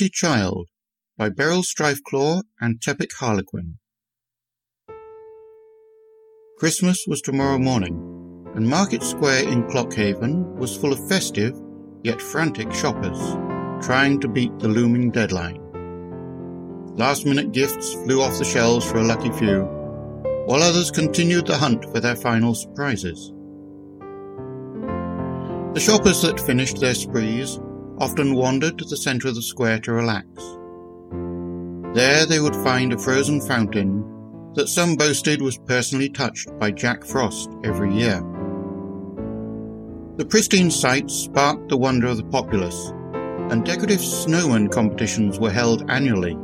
Naughty Child by Beryl Strifeclaw and Tepic Harlequin. Christmas was tomorrow morning, and Market Square in Clockhaven was full of festive yet frantic shoppers trying to beat the looming deadline. Last minute gifts flew off the shelves for a lucky few, while others continued the hunt for their final surprises. The shoppers that finished their sprees often wandered to the centre of the square to relax. There they would find a frozen fountain that some boasted was personally touched by Jack Frost every year. The pristine sight sparked the wonder of the populace, and decorative snowman competitions were held annually.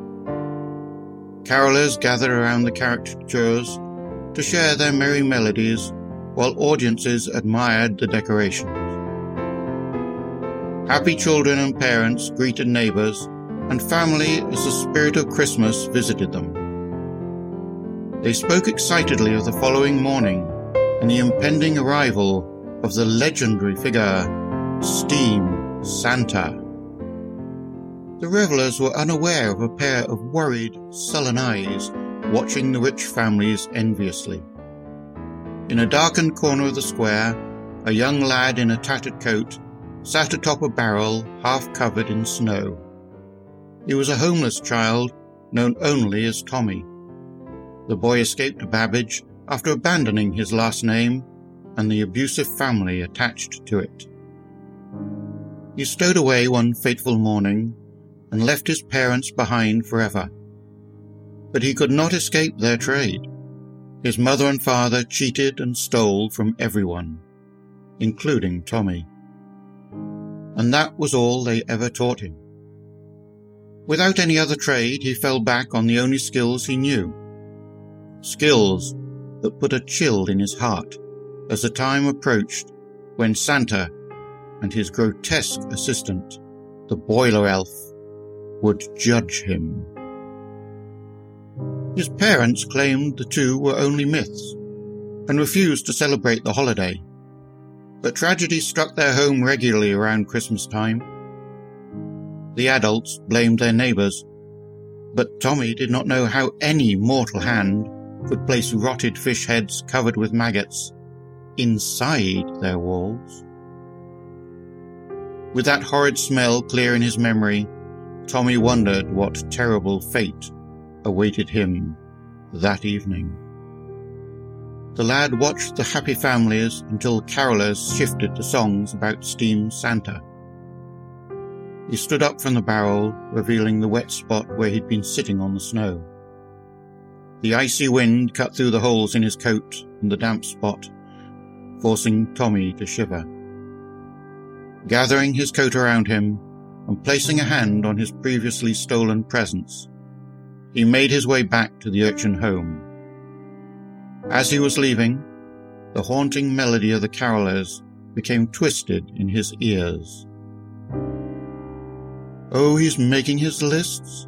Carolers gathered around the caricatures to share their merry melodies while audiences admired the decorations. Happy children and parents greeted neighbors, and family as the spirit of Christmas visited them. They spoke excitedly of the following morning and the impending arrival of the legendary figure, Steam Santa. The revelers were unaware of a pair of worried, sullen eyes watching the rich families enviously. In a darkened corner of the square, a young lad in a tattered coat sat atop a barrel half covered in snow. He was a homeless child known only as Tommy. The boy escaped Babbage after abandoning his last name and the abusive family attached to it. He stowed away one fateful morning and left his parents behind forever. But he could not escape their trade. His mother and father cheated and stole from everyone, including Tommy and that was all they ever taught him. Without any other trade, he fell back on the only skills he knew. Skills that put a chill in his heart as the time approached when Santa and his grotesque assistant, the boiler elf, would judge him. His parents claimed the two were only myths and refused to celebrate the holiday but tragedy struck their home regularly around Christmas time. The adults blamed their neighbors, but Tommy did not know how any mortal hand could place rotted fish heads covered with maggots inside their walls. With that horrid smell clear in his memory, Tommy wondered what terrible fate awaited him that evening. The lad watched the happy families until carolers shifted to songs about Steam Santa. He stood up from the barrel, revealing the wet spot where he'd been sitting on the snow. The icy wind cut through the holes in his coat and the damp spot, forcing Tommy to shiver. Gathering his coat around him and placing a hand on his previously stolen presents, he made his way back to the urchin home. As he was leaving, the haunting melody of the carolers became twisted in his ears. Oh, he's making his lists.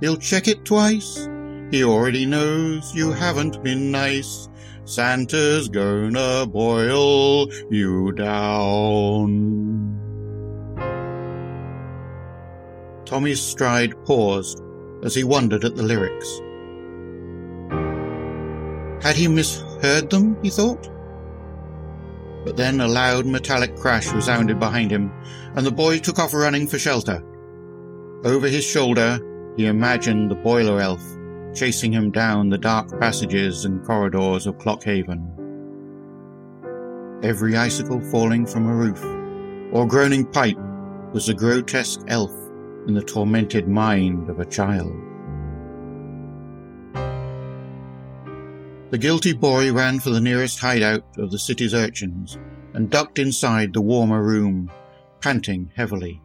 He'll check it twice. He already knows you haven't been nice. Santa's gonna boil you down. Tommy's stride paused as he wondered at the lyrics. Had he misheard them, he thought? But then a loud metallic crash resounded behind him, and the boy took off running for shelter. Over his shoulder, he imagined the boiler elf chasing him down the dark passages and corridors of Clockhaven. Every icicle falling from a roof or groaning pipe was a grotesque elf in the tormented mind of a child. The guilty boy ran for the nearest hideout of the city's urchins and ducked inside the warmer room, panting heavily.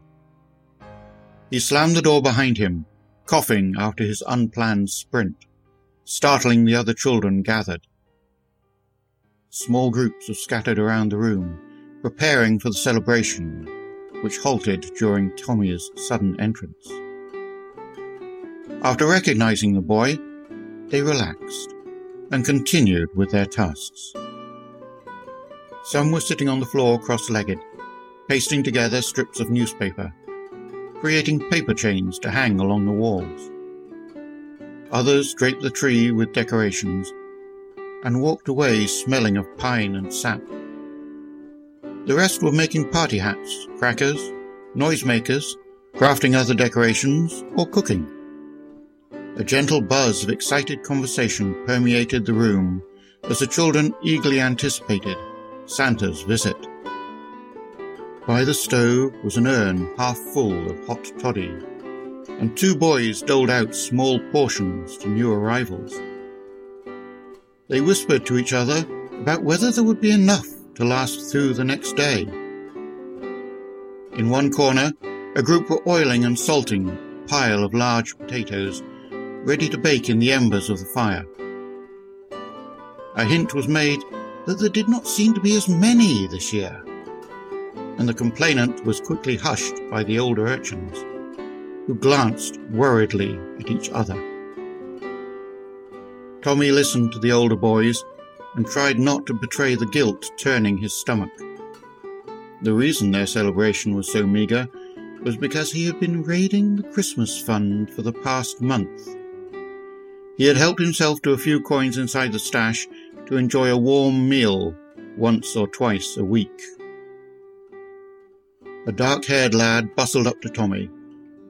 He slammed the door behind him, coughing after his unplanned sprint, startling the other children gathered. Small groups were scattered around the room, preparing for the celebration, which halted during Tommy's sudden entrance. After recognizing the boy, they relaxed and continued with their tasks. Some were sitting on the floor cross legged, pasting together strips of newspaper, creating paper chains to hang along the walls. Others draped the tree with decorations and walked away smelling of pine and sap. The rest were making party hats, crackers, noisemakers, crafting other decorations, or cooking. A gentle buzz of excited conversation permeated the room as the children eagerly anticipated Santa's visit. By the stove was an urn half full of hot toddy and two boys doled out small portions to new arrivals. They whispered to each other about whether there would be enough to last through the next day. In one corner, a group were oiling and salting a pile of large potatoes ready to bake in the embers of the fire. A hint was made that there did not seem to be as many this year, and the complainant was quickly hushed by the older urchins who glanced worriedly at each other. Tommy listened to the older boys and tried not to betray the guilt turning his stomach. The reason their celebration was so meagre was because he had been raiding the Christmas fund for the past month. He had helped himself to a few coins inside the stash to enjoy a warm meal once or twice a week. A dark haired lad bustled up to Tommy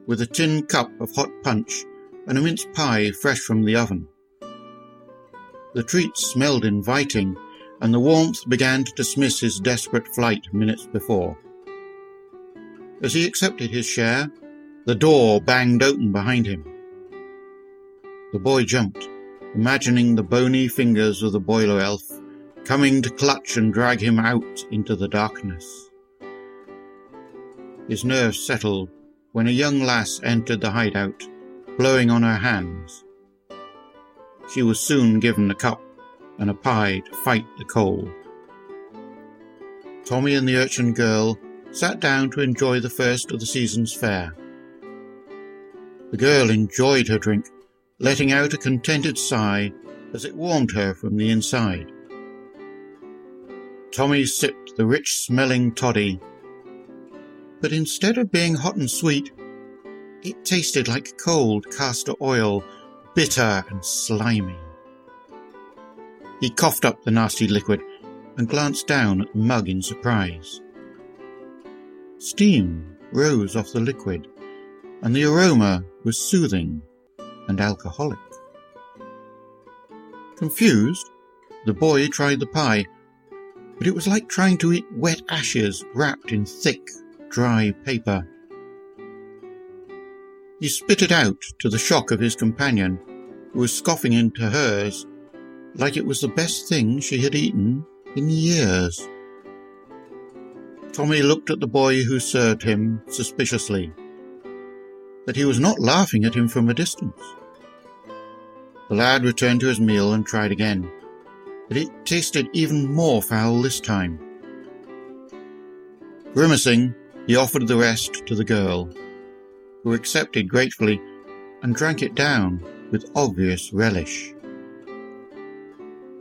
with a tin cup of hot punch and a mince pie fresh from the oven. The treat smelled inviting, and the warmth began to dismiss his desperate flight minutes before. As he accepted his share, the door banged open behind him. The boy jumped, imagining the bony fingers of the boiler elf coming to clutch and drag him out into the darkness. His nerves settled when a young lass entered the hideout, blowing on her hands. She was soon given a cup and a pie to fight the cold. Tommy and the urchin girl sat down to enjoy the first of the season's fare. The girl enjoyed her drink, letting out a contented sigh as it warmed her from the inside. Tommy sipped the rich smelling toddy but instead of being hot and sweet, it tasted like cold castor oil, bitter and slimy. He coughed up the nasty liquid and glanced down at the mug in surprise. Steam rose off the liquid, and the aroma was soothing and alcoholic. Confused, the boy tried the pie, but it was like trying to eat wet ashes wrapped in thick, dry paper. He spit it out to the shock of his companion, who was scoffing into hers like it was the best thing she had eaten in years. Tommy looked at the boy who served him suspiciously, but he was not laughing at him from a distance. The lad returned to his meal and tried again, but it tasted even more foul this time. Grimacing, he offered the rest to the girl, who accepted gratefully and drank it down with obvious relish.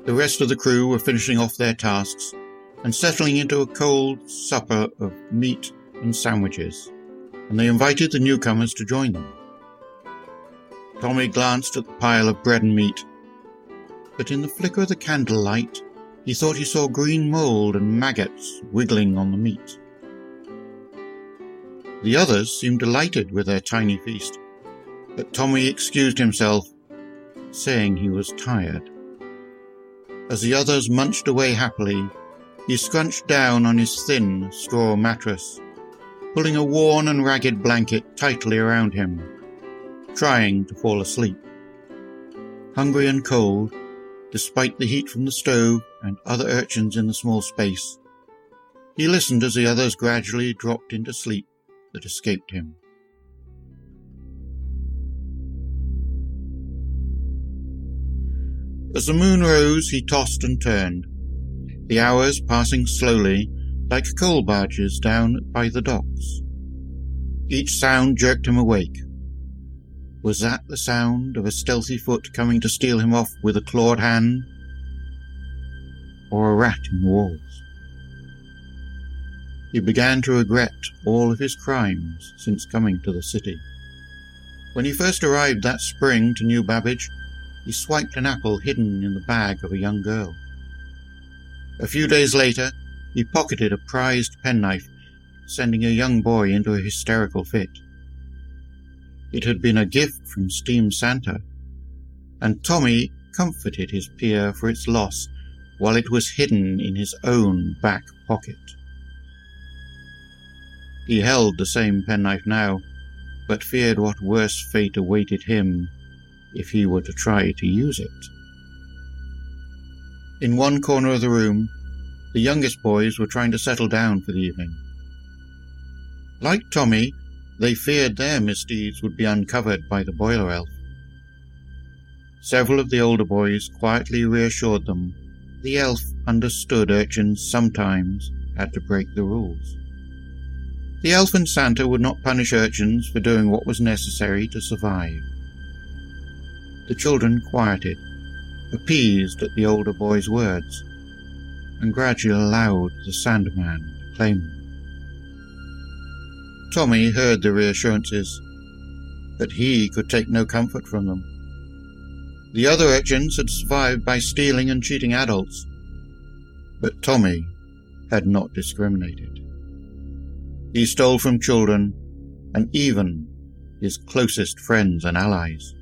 The rest of the crew were finishing off their tasks and settling into a cold supper of meat and sandwiches, and they invited the newcomers to join them. Tommy glanced at the pile of bread and meat, but in the flicker of the candlelight, he thought he saw green mold and maggots wiggling on the meat. The others seemed delighted with their tiny feast, but Tommy excused himself, saying he was tired. As the others munched away happily, he scrunched down on his thin straw mattress, pulling a worn and ragged blanket tightly around him, trying to fall asleep. Hungry and cold, despite the heat from the stove and other urchins in the small space, he listened as the others gradually dropped into sleep that escaped him. As the moon rose, he tossed and turned, the hours passing slowly like coal barges down by the docks. Each sound jerked him awake. Was that the sound of a stealthy foot coming to steal him off with a clawed hand? Or a rat in the walls? He began to regret all of his crimes since coming to the city. When he first arrived that spring to New Babbage, he swiped an apple hidden in the bag of a young girl. A few days later, he pocketed a prized penknife, sending a young boy into a hysterical fit. It had been a gift from Steam Santa, and Tommy comforted his peer for its loss while it was hidden in his own back pocket. He held the same penknife now, but feared what worse fate awaited him if he were to try to use it. In one corner of the room, the youngest boys were trying to settle down for the evening. Like Tommy, they feared their misdeeds would be uncovered by the boiler elf. Several of the older boys quietly reassured them the elf understood urchins sometimes had to break the rules. The elf and Santa would not punish urchins for doing what was necessary to survive. The children quieted, appeased at the older boy's words, and gradually allowed the Sandman to claim them. Tommy heard the reassurances, but he could take no comfort from them. The other urchins had survived by stealing and cheating adults, but Tommy had not discriminated. He stole from children and even his closest friends and allies.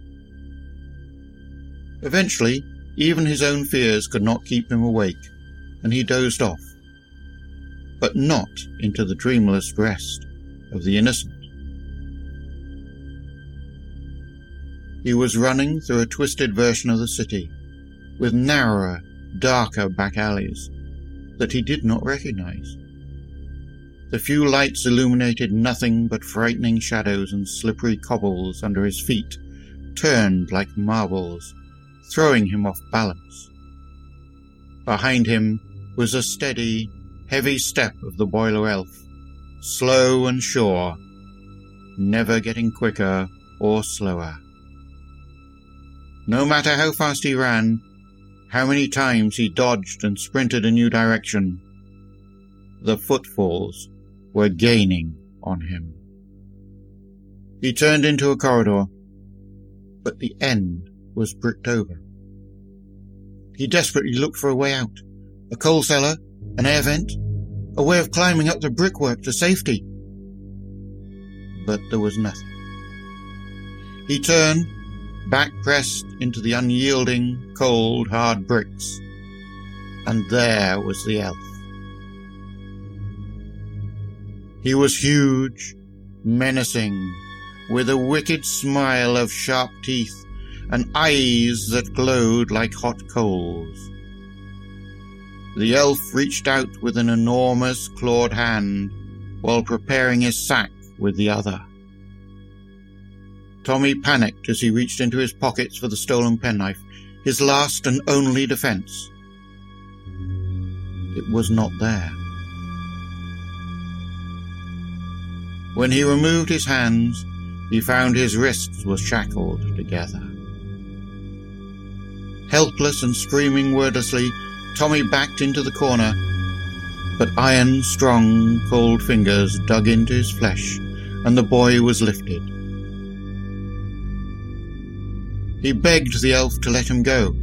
Eventually, even his own fears could not keep him awake, and he dozed off, but not into the dreamless rest of the innocent. He was running through a twisted version of the city, with narrower, darker back alleys that he did not recognize. The few lights illuminated nothing but frightening shadows and slippery cobbles under his feet, turned like marbles throwing him off balance. Behind him was a steady, heavy step of the boiler elf, slow and sure, never getting quicker or slower. No matter how fast he ran, how many times he dodged and sprinted a new direction, the footfalls were gaining on him. He turned into a corridor, but the end was bricked over. He desperately looked for a way out a coal cellar, an air vent, a way of climbing up the brickwork to safety. But there was nothing. He turned, back pressed into the unyielding, cold, hard bricks, and there was the elf. He was huge, menacing, with a wicked smile of sharp teeth and eyes that glowed like hot coals. The elf reached out with an enormous clawed hand while preparing his sack with the other. Tommy panicked as he reached into his pockets for the stolen penknife, his last and only defense. It was not there. When he removed his hands, he found his wrists were shackled together. Helpless and screaming wordlessly, Tommy backed into the corner, but iron, strong, cold fingers dug into his flesh, and the boy was lifted. He begged the elf to let him go,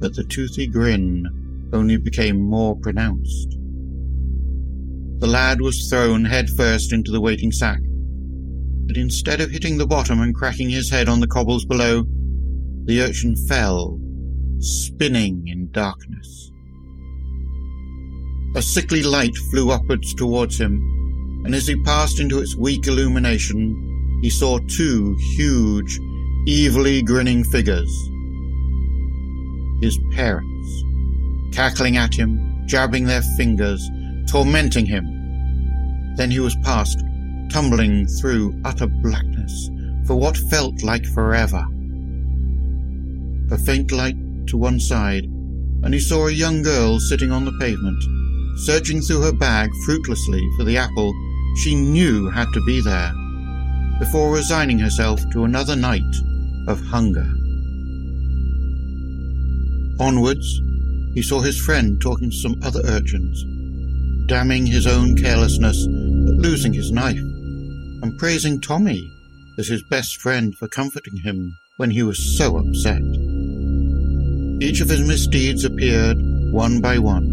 but the toothy grin only became more pronounced. The lad was thrown head first into the waiting sack, but instead of hitting the bottom and cracking his head on the cobbles below, the urchin fell spinning in darkness. A sickly light flew upwards towards him, and as he passed into its weak illumination, he saw two huge, evilly grinning figures. His parents, cackling at him, jabbing their fingers, tormenting him. Then he was past, tumbling through utter blackness for what felt like forever. A faint light to one side, and he saw a young girl sitting on the pavement, searching through her bag fruitlessly for the apple she knew had to be there, before resigning herself to another night of hunger. Onwards, he saw his friend talking to some other urchins, damning his own carelessness at losing his knife, and praising Tommy as his best friend for comforting him when he was so upset. Each of his misdeeds appeared one by one,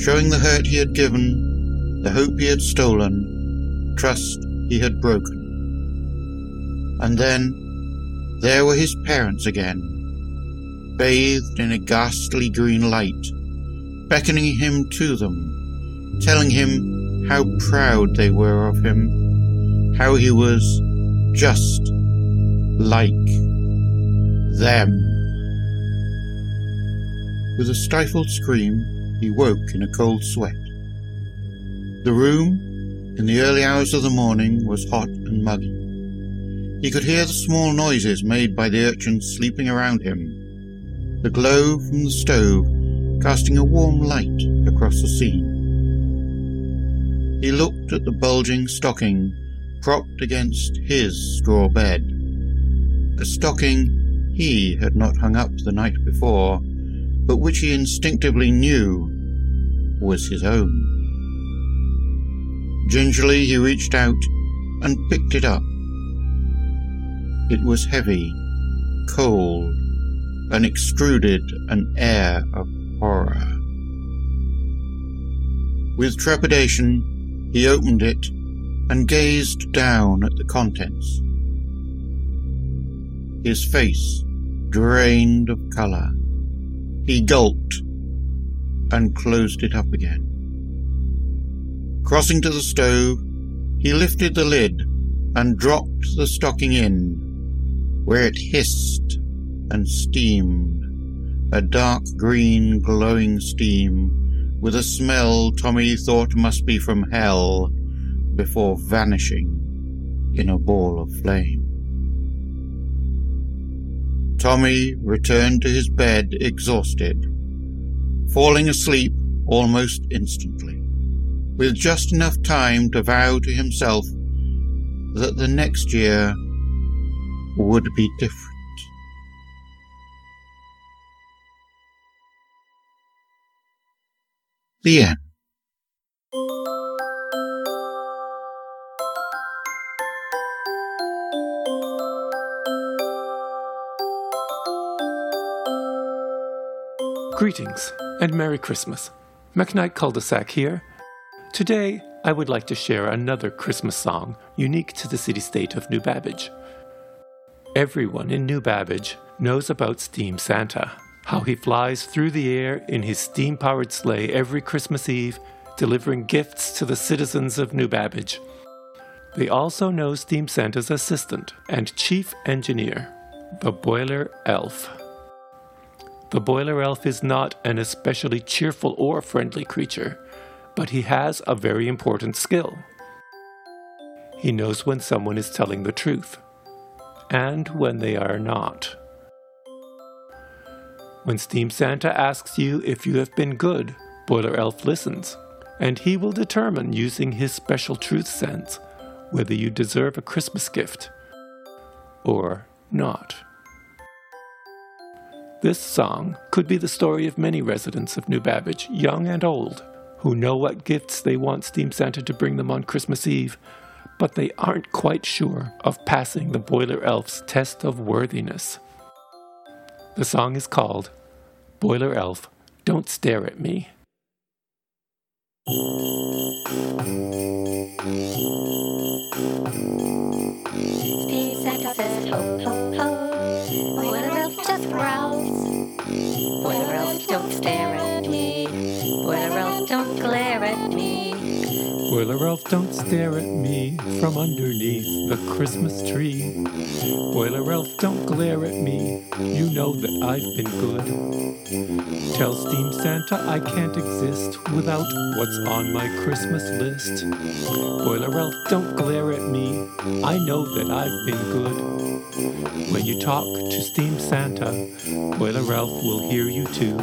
showing the hurt he had given, the hope he had stolen, trust he had broken. And then there were his parents again, bathed in a ghastly green light, beckoning him to them, telling him how proud they were of him, how he was just like them. With a stifled scream, he woke in a cold sweat. The room, in the early hours of the morning, was hot and muggy. He could hear the small noises made by the urchins sleeping around him, the glow from the stove casting a warm light across the scene. He looked at the bulging stocking propped against his straw bed, a stocking he had not hung up the night before, but which he instinctively knew was his own. Gingerly he reached out and picked it up. It was heavy, cold, and extruded an air of horror. With trepidation, he opened it and gazed down at the contents. His face drained of colour. He gulped and closed it up again. Crossing to the stove, he lifted the lid and dropped the stocking in, where it hissed and steamed, a dark green glowing steam, with a smell Tommy thought must be from hell, before vanishing in a ball of flame. Tommy returned to his bed exhausted, falling asleep almost instantly, with just enough time to vow to himself that the next year would be different. The end. Greetings and Merry Christmas. McKnight Cul-de-sac here. Today, I would like to share another Christmas song unique to the city-state of New Babbage. Everyone in New Babbage knows about Steam Santa, how he flies through the air in his steam-powered sleigh every Christmas Eve, delivering gifts to the citizens of New Babbage. They also know Steam Santa's assistant and chief engineer, the Boiler Elf. The boiler elf is not an especially cheerful or friendly creature, but he has a very important skill. He knows when someone is telling the truth, and when they are not. When Steam Santa asks you if you have been good, Boiler Elf listens, and he will determine using his special truth sense whether you deserve a Christmas gift or not. This song could be the story of many residents of New Babbage, young and old, who know what gifts they want Steam Santa to bring them on Christmas Eve, but they aren't quite sure of passing the Boiler Elf's test of worthiness. The song is called Boiler Elf, Don't Stare at Me. Santa says ho ho ho. Boiler Elf, don't stare at me from underneath the Christmas tree. Boiler Elf, don't glare at me. You know that I've been good. Tell Steam Santa I can't exist without what's on my Christmas list. Boiler Elf, don't glare at me. I know that I've been good. When you talk to Steam Santa, Boiler Elf will hear you too.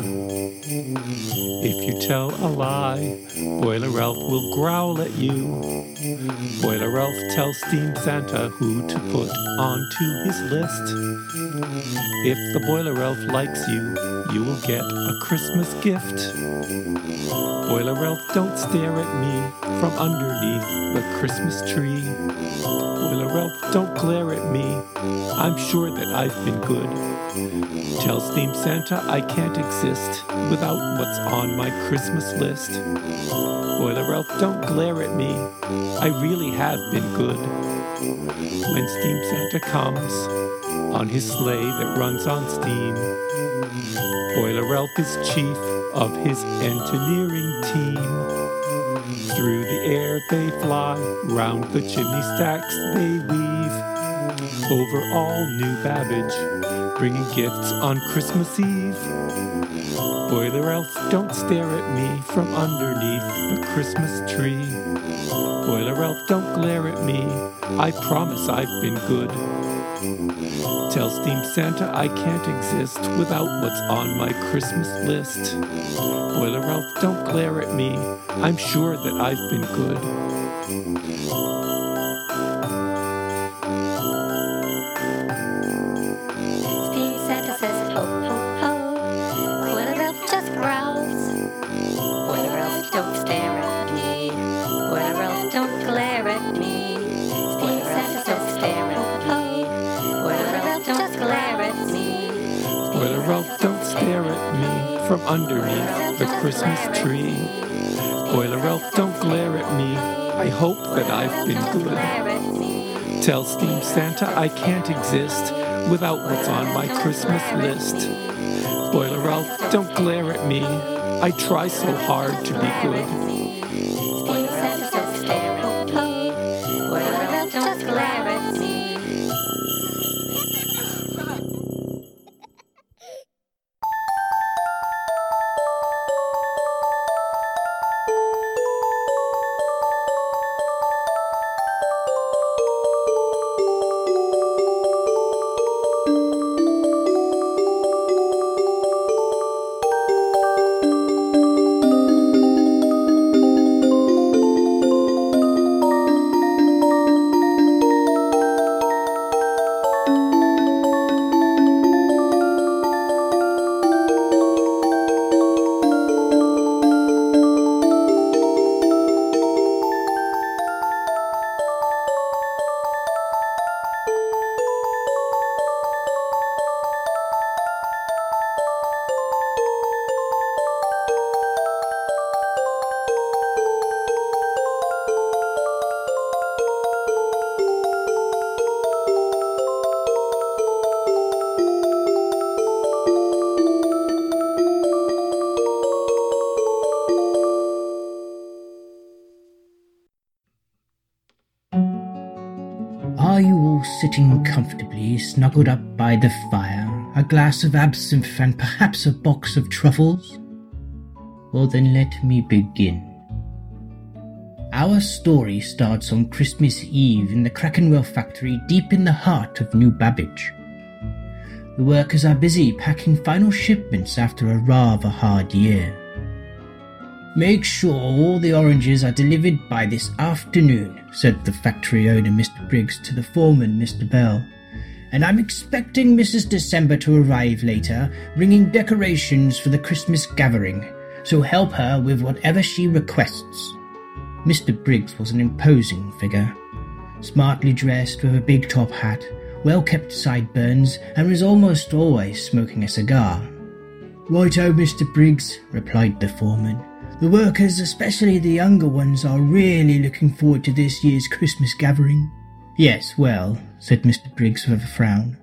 If you tell a lie, Boiler Elf will growl at you. Boiler Elf tells Steam Santa who to put onto his list. If the Boiler Elf likes you, you will get a Christmas gift. Boiler Elf, don't stare at me from underneath the Christmas tree. Boiler Elf, don't glare at me. I'm sure that I've been good. Tell Steam Santa I can't exist without what's on my Christmas list. Boiler Elf, don't glare at me. I really have been good. When Steam Santa comes on his sleigh that runs on steam, Boiler Elf is chief of his engineering team. Through the air they fly, round the chimney stacks they weave, over all New Babbage, bringing gifts on Christmas Eve. Boiler Elf, don't stare at me from underneath the Christmas tree. Boiler Elf, don't glare at me. I promise I've been good. Tell Steam Santa I can't exist without what's on my Christmas list. Boiler Elf, don't glare at me. I'm sure that I've been good. Christmas tree. Boiler Elf, don't glare at me. I hope that I've been good. Tell Steam Santa I can't exist without what's on my Christmas list. Boiler Elf, don't glare at me. I try so hard to be good. Snuggled up by the fire, a glass of absinthe, and perhaps a box of truffles? Well, then let me begin. Our story starts on Christmas Eve in the Krakenwell factory deep in the heart of New Babbage. The workers are busy packing final shipments after a rather hard year. Make sure all the oranges are delivered by this afternoon, said the factory owner, Mr. Briggs, to the foreman, Mr. Bell. And I'm expecting Mrs. December to arrive later, bringing decorations for the Christmas gathering, so help her with whatever she requests. Mr. Briggs was an imposing figure, smartly dressed with a big top hat, well kept sideburns, and was almost always smoking a cigar. Righto, Mr. Briggs, replied the foreman. The workers, especially the younger ones, are really looking forward to this year's Christmas gathering. Yes, well, said Mr. Briggs with a frown.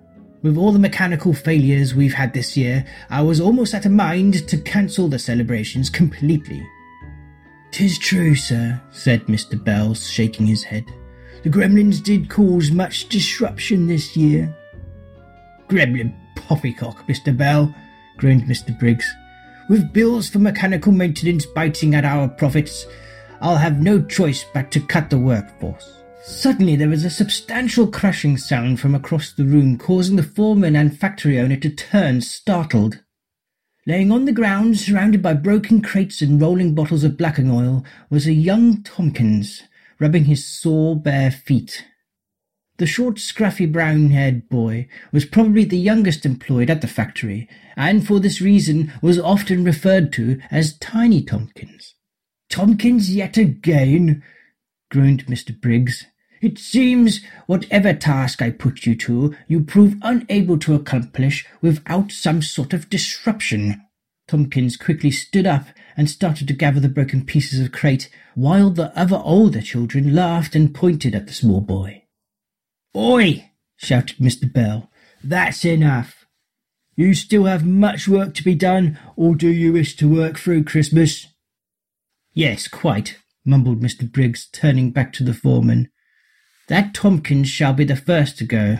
With all the mechanical failures we've had this year, I was almost at a mind to cancel the celebrations completely. Tis true, sir, said Mr. Bell, shaking his head. The gremlins did cause much disruption this year. Gremlin poppycock, Mr. Bell, groaned Mr. Briggs. With bills for mechanical maintenance biting at our profits, I'll have no choice but to cut the workforce. Suddenly there was a substantial crashing sound from across the room, causing the foreman and factory owner to turn startled. Laying on the ground, surrounded by broken crates and rolling bottles of blacking oil, was a young Tompkins, rubbing his sore bare feet. The short, scruffy, brown-haired boy was probably the youngest employed at the factory, and for this reason was often referred to as Tiny Tompkins. Tompkins yet again, groaned Mr. Briggs. It seems whatever task I put you to, you prove unable to accomplish without some sort of disruption. Tompkins quickly stood up and started to gather the broken pieces of crate, while the other older children laughed and pointed at the small boy. Oi! shouted Mr. Bell. That's enough. You still have much work to be done, or do you wish to work through Christmas? Yes, quite, mumbled Mr. Briggs, turning back to the foreman. That Tompkins shall be the first to go,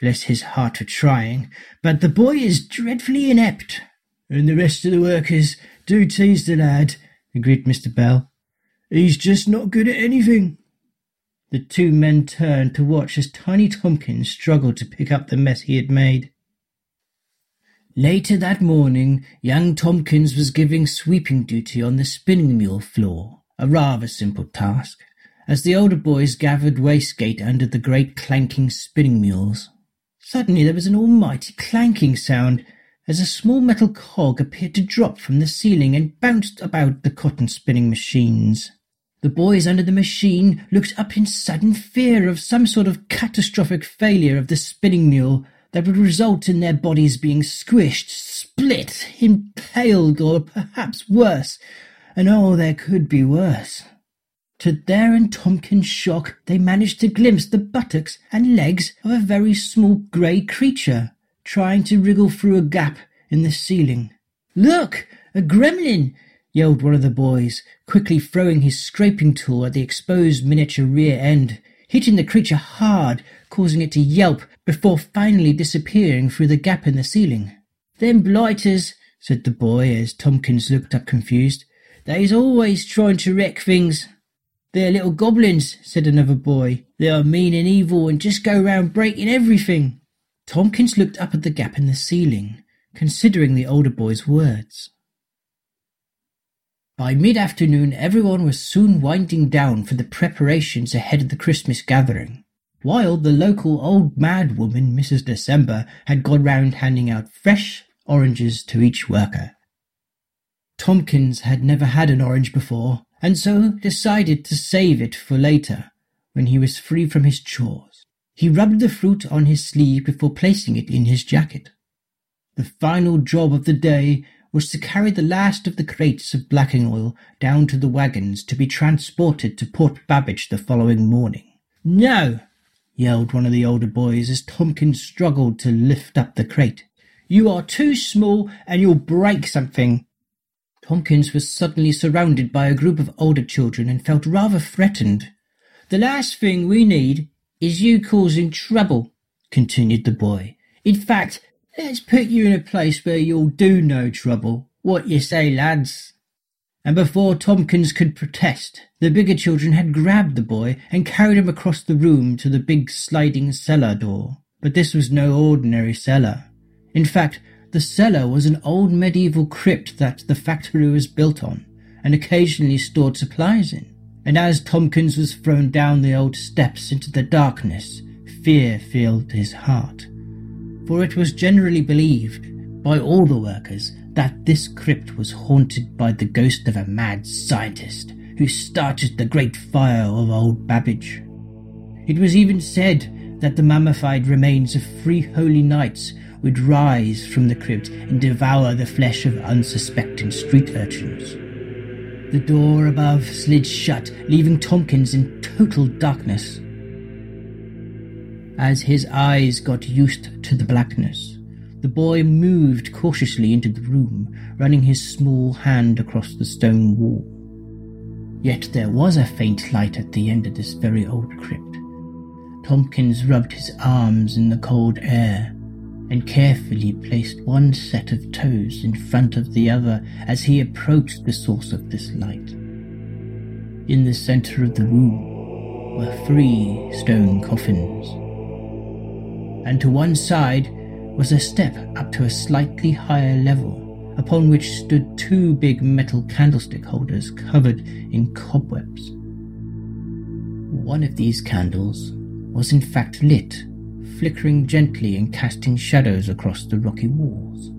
bless his heart for trying, but the boy is dreadfully inept. And the rest of the workers do tease the lad, agreed Mr. Bell. He's just not good at anything. The two men turned to watch as Tiny Tompkins struggled to pick up the mess he had made. Later that morning, young Tompkins was giving sweeping duty on the spinning mule floor, a rather simple task as the older boys gathered wastegate under the great clanking spinning mules. Suddenly there was an almighty clanking sound as a small metal cog appeared to drop from the ceiling and bounced about the cotton spinning machines. The boys under the machine looked up in sudden fear of some sort of catastrophic failure of the spinning mule that would result in their bodies being squished, split, impaled, or perhaps worse. And oh, there could be worse. To their and Tompkins' shock, they managed to glimpse the buttocks and legs of a very small grey creature, trying to wriggle through a gap in the ceiling. Look! A gremlin! yelled one of the boys, quickly throwing his scraping tool at the exposed miniature rear end, hitting the creature hard, causing it to yelp before finally disappearing through the gap in the ceiling. Them blighters, said the boy as Tompkins looked up confused. They's always trying to wreck things. They're little goblins, said another boy. They are mean and evil and just go round breaking everything. Tompkins looked up at the gap in the ceiling, considering the older boy's words. By mid afternoon, everyone was soon winding down for the preparations ahead of the Christmas gathering, while the local old mad woman, Mrs. December, had gone round handing out fresh oranges to each worker. Tompkins had never had an orange before, and so decided to save it for later, when he was free from his chores. He rubbed the fruit on his sleeve before placing it in his jacket. The final job of the day was to carry the last of the crates of blacking oil down to the wagons to be transported to Port Babbage the following morning. No! yelled one of the older boys as Tompkins struggled to lift up the crate. You are too small and you'll break something. Tompkins was suddenly surrounded by a group of older children and felt rather threatened. The last thing we need is you causing trouble, continued the boy. In fact, let's put you in a place where you'll do no trouble. What you say, lads? And before Tompkins could protest, the bigger children had grabbed the boy and carried him across the room to the big sliding cellar door. But this was no ordinary cellar. In fact, the cellar was an old medieval crypt that the factory was built on and occasionally stored supplies in. And as Tompkins was thrown down the old steps into the darkness, fear filled his heart. For it was generally believed by all the workers that this crypt was haunted by the ghost of a mad scientist who started the great fire of old Babbage. It was even said that the mummified remains of three holy knights would rise from the crypt and devour the flesh of unsuspecting street urchins. The door above slid shut, leaving Tompkins in total darkness. As his eyes got used to the blackness, the boy moved cautiously into the room, running his small hand across the stone wall. Yet there was a faint light at the end of this very old crypt. Tompkins rubbed his arms in the cold air and carefully placed one set of toes in front of the other as he approached the source of this light. In the center of the room were three stone coffins, and to one side was a step up to a slightly higher level upon which stood two big metal candlestick holders covered in cobwebs. One of these candles was in fact lit, flickering gently and casting shadows across the rocky walls.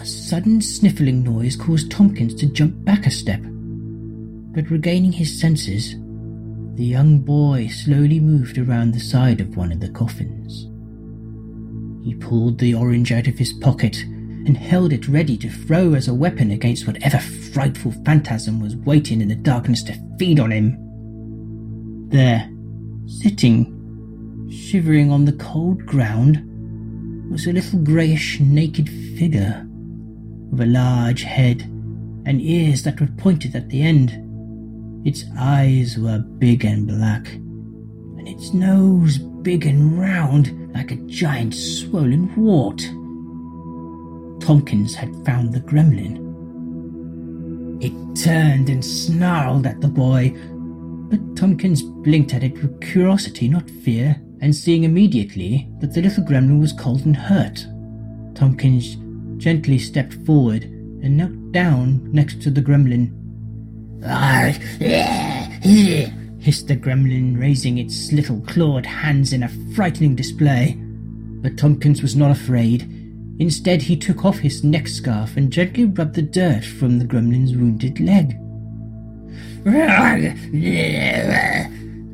A sudden sniffling noise caused Tompkins to jump back a step, but regaining his senses, the young boy slowly moved around the side of one of the coffins. He pulled the orange out of his pocket and held it ready to throw as a weapon against whatever frightful phantasm was waiting in the darkness to feed on him. There, sitting, shivering on the cold ground, was a little greyish naked figure with a large head and ears that were pointed at the end. Its eyes were big and black, and its nose big and round like a giant swollen wart. Tompkins had found the gremlin. It turned and snarled at the boy, but Tompkins blinked at it with curiosity, not fear, and seeing immediately that the little gremlin was cold and hurt, Tompkins gently stepped forward and knelt down next to the gremlin hissed the gremlin, raising its little clawed hands in a frightening display. But Tompkins was not afraid. Instead, he took off his neck scarf and gently rubbed the dirt from the gremlin's wounded leg.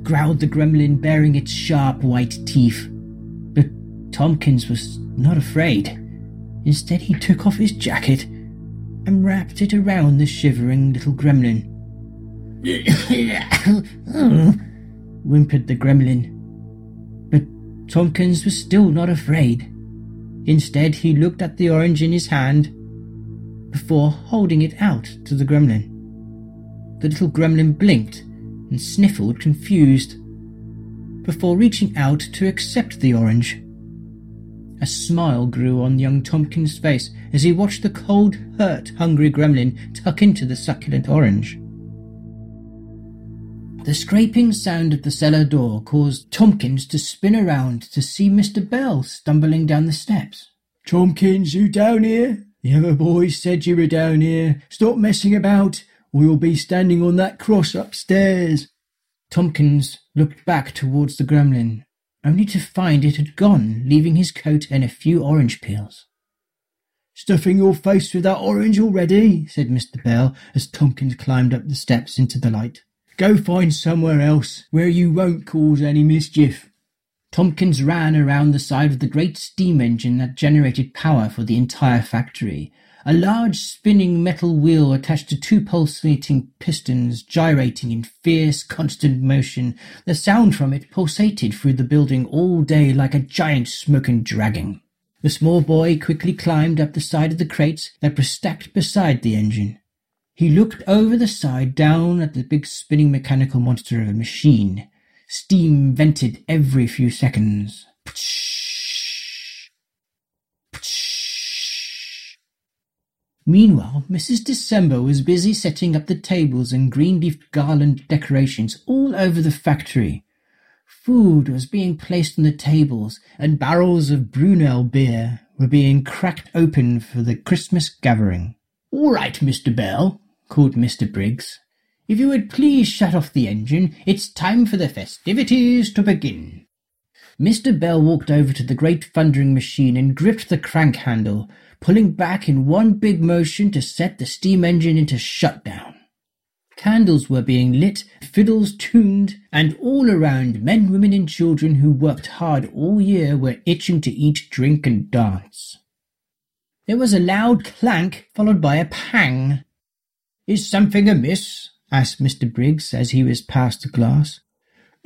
Growled the gremlin, baring its sharp white teeth. But Tompkins was not afraid. Instead, he took off his jacket and wrapped it around the shivering little gremlin. whimpered the gremlin. But Tompkins was still not afraid. Instead, he looked at the orange in his hand before holding it out to the gremlin. The little gremlin blinked and sniffled, confused, before reaching out to accept the orange. A smile grew on young Tompkins' face as he watched the cold, hurt, hungry gremlin tuck into the succulent orange. The scraping sound of the cellar door caused Tompkins to spin around to see Mr. Bell stumbling down the steps. Tompkins, you down here? The other boys said you were down here. Stop messing about, you'll be standing on that cross upstairs. Tompkins looked back towards the gremlin, only to find it had gone, leaving his coat and a few orange peels. Stuffing your face with that orange already, said Mr. Bell as Tompkins climbed up the steps into the light. Go find somewhere else where you won't cause any mischief. Tompkins ran around the side of the great steam engine that generated power for the entire factory. A large spinning metal wheel attached to two pulsating pistons gyrating in fierce, constant motion. The sound from it pulsated through the building all day like a giant smoking dragon. The small boy quickly climbed up the side of the crates that were stacked beside the engine. He looked over the side down at the big spinning mechanical monster of a machine. Steam vented every few seconds. Meanwhile, Mrs. December was busy setting up the tables and green leaf garland decorations all over the factory. Food was being placed on the tables, and barrels of Brunel beer were being cracked open for the Christmas gathering. All right, Mr. Bell, called Mr. Briggs. If you would please shut off the engine, it's time for the festivities to begin. Mr. Bell walked over to the great thundering machine and gripped the crank handle, pulling back in one big motion to set the steam engine into shutdown. Candles were being lit, fiddles tuned, and all around men, women, and children who worked hard all year were itching to eat, drink, and dance. There was a loud clank, followed by a pang. Is something amiss? asked Mr. Briggs as he was past the glass.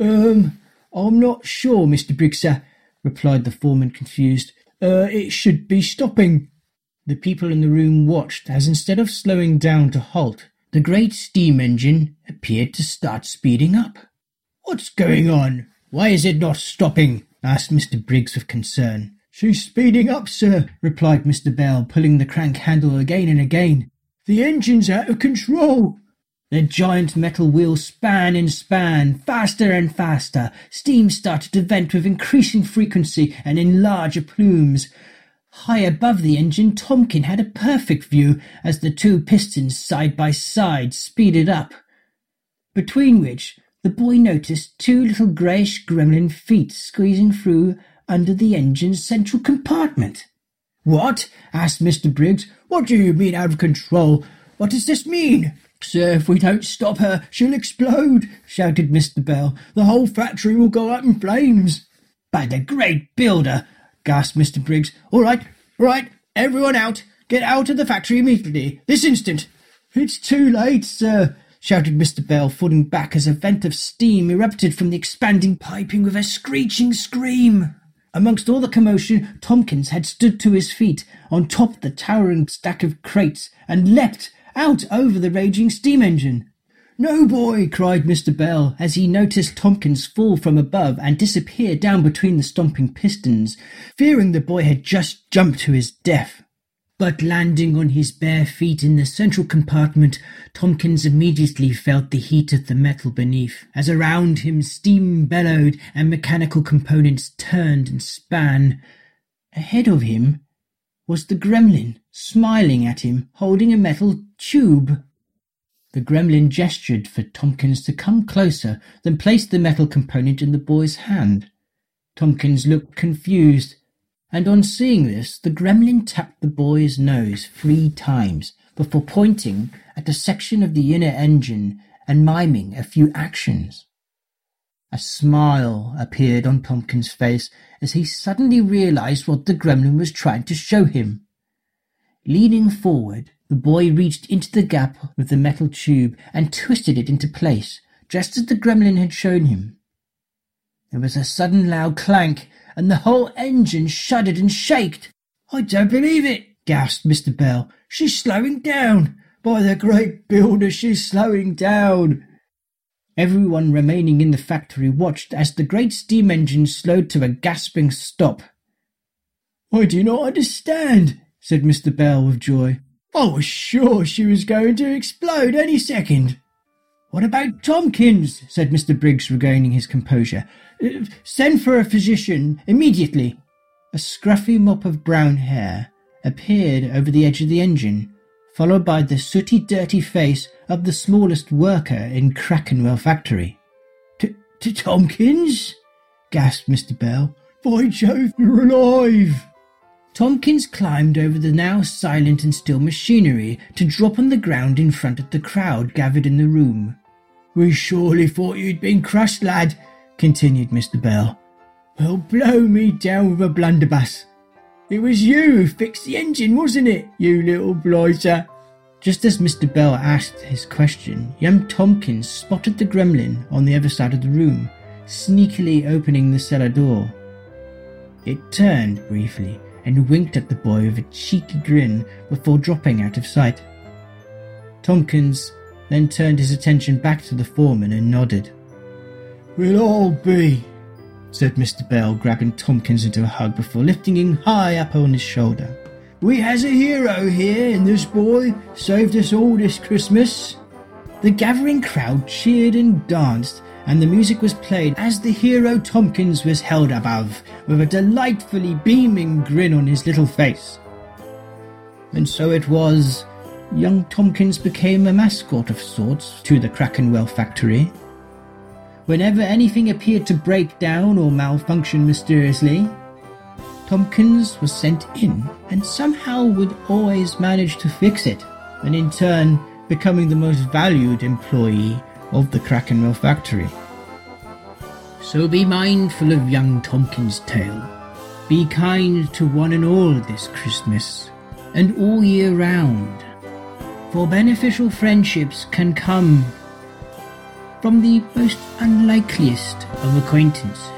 Um, I'm not sure, Mr. Briggs, sir, replied the foreman, confused. Uh, it should be stopping. The people in the room watched as instead of slowing down to halt, the great steam engine appeared to start speeding up. What's going on? Why is it not stopping? asked Mr. Briggs with concern. She's speeding up, sir, replied Mr. Bell, pulling the crank handle again and again. The engine's out of control. The giant metal wheel span and span, faster and faster. Steam started to vent with increasing frequency and in larger plumes. High above the engine, Tomkin had a perfect view as the two pistons side by side speeded up, between which the boy noticed two little greyish gremlin feet squeezing through under the engine's central compartment. What? asked Mr. Briggs. What do you mean out of control? What does this mean? Sir, if we don't stop her, she'll explode, shouted Mr. Bell. The whole factory will go up in flames. By the great builder, gasped Mr. Briggs. All right, all right, everyone out. Get out of the factory immediately, this instant. It's too late, sir, shouted Mr. Bell, falling back as a vent of steam erupted from the expanding piping with a screeching scream. Amongst all the commotion, Tomkins had stood to his feet on top of the towering stack of crates and leapt out over the raging steam engine. No, boy, cried Mr. Bell as he noticed Tompkins fall from above and disappear down between the stomping pistons, fearing the boy had just jumped to his death. But landing on his bare feet in the central compartment, Tompkins immediately felt the heat of the metal beneath, as around him steam bellowed and mechanical components turned and span. Ahead of him was the gremlin, smiling at him, holding a metal tube. The gremlin gestured for Tomkins to come closer, then placed the metal component in the boy's hand. Tomkins looked confused and on seeing this, the gremlin tapped the boy's nose three times before pointing at a section of the inner engine and miming a few actions. A smile appeared on Tomkins' face as he suddenly realized what the gremlin was trying to show him. Leaning forward, the boy reached into the gap with the metal tube and twisted it into place, just as the gremlin had shown him. There was a sudden loud clank and the whole engine shuddered and shaked. I don't believe it, gasped Mr. Bell. She's slowing down. By the great builder, she's slowing down. Everyone remaining in the factory watched as the great steam engine slowed to a gasping stop. I do not understand, said Mr. Bell with joy. I was sure she was going to explode any second. What about Tomkins? said Mr. Briggs, regaining his composure. Uh, send for a physician immediately. A scruffy mop of brown hair appeared over the edge of the engine, followed by the sooty, dirty face of the smallest worker in Crackenwell factory. To Tomkins? gasped Mr. Bell. By Jove, you're alive! Tomkins climbed over the now silent and still machinery to drop on the ground in front of the crowd gathered in the room. We surely thought you'd been crushed, lad, continued Mr. Bell. Well, blow me down with a blunderbuss. It was you who fixed the engine, wasn't it, you little blighter? Just as Mr. Bell asked his question, young Tomkins spotted the gremlin on the other side of the room, sneakily opening the cellar door. It turned briefly and winked at the boy with a cheeky grin before dropping out of sight. Tompkins then turned his attention back to the foreman and nodded. We'll all be, said Mr. Bell, grabbing Tompkins into a hug before lifting him high up on his shoulder. We has a hero here and this boy, saved us all this Christmas. The gathering crowd cheered and danced, and the music was played as the hero Tomkins was held above, with a delightfully beaming grin on his little face. And so it was young Tomkins became a mascot of sorts to the Crackenwell factory. Whenever anything appeared to break down or malfunction mysteriously, Tomkins was sent in and somehow would always manage to fix it, and in turn becoming the most valued employee of the Crackenwell factory. So be mindful of young Tompkins' tale. Be kind to one and all this Christmas, and all year round, for beneficial friendships can come from the most unlikeliest of acquaintance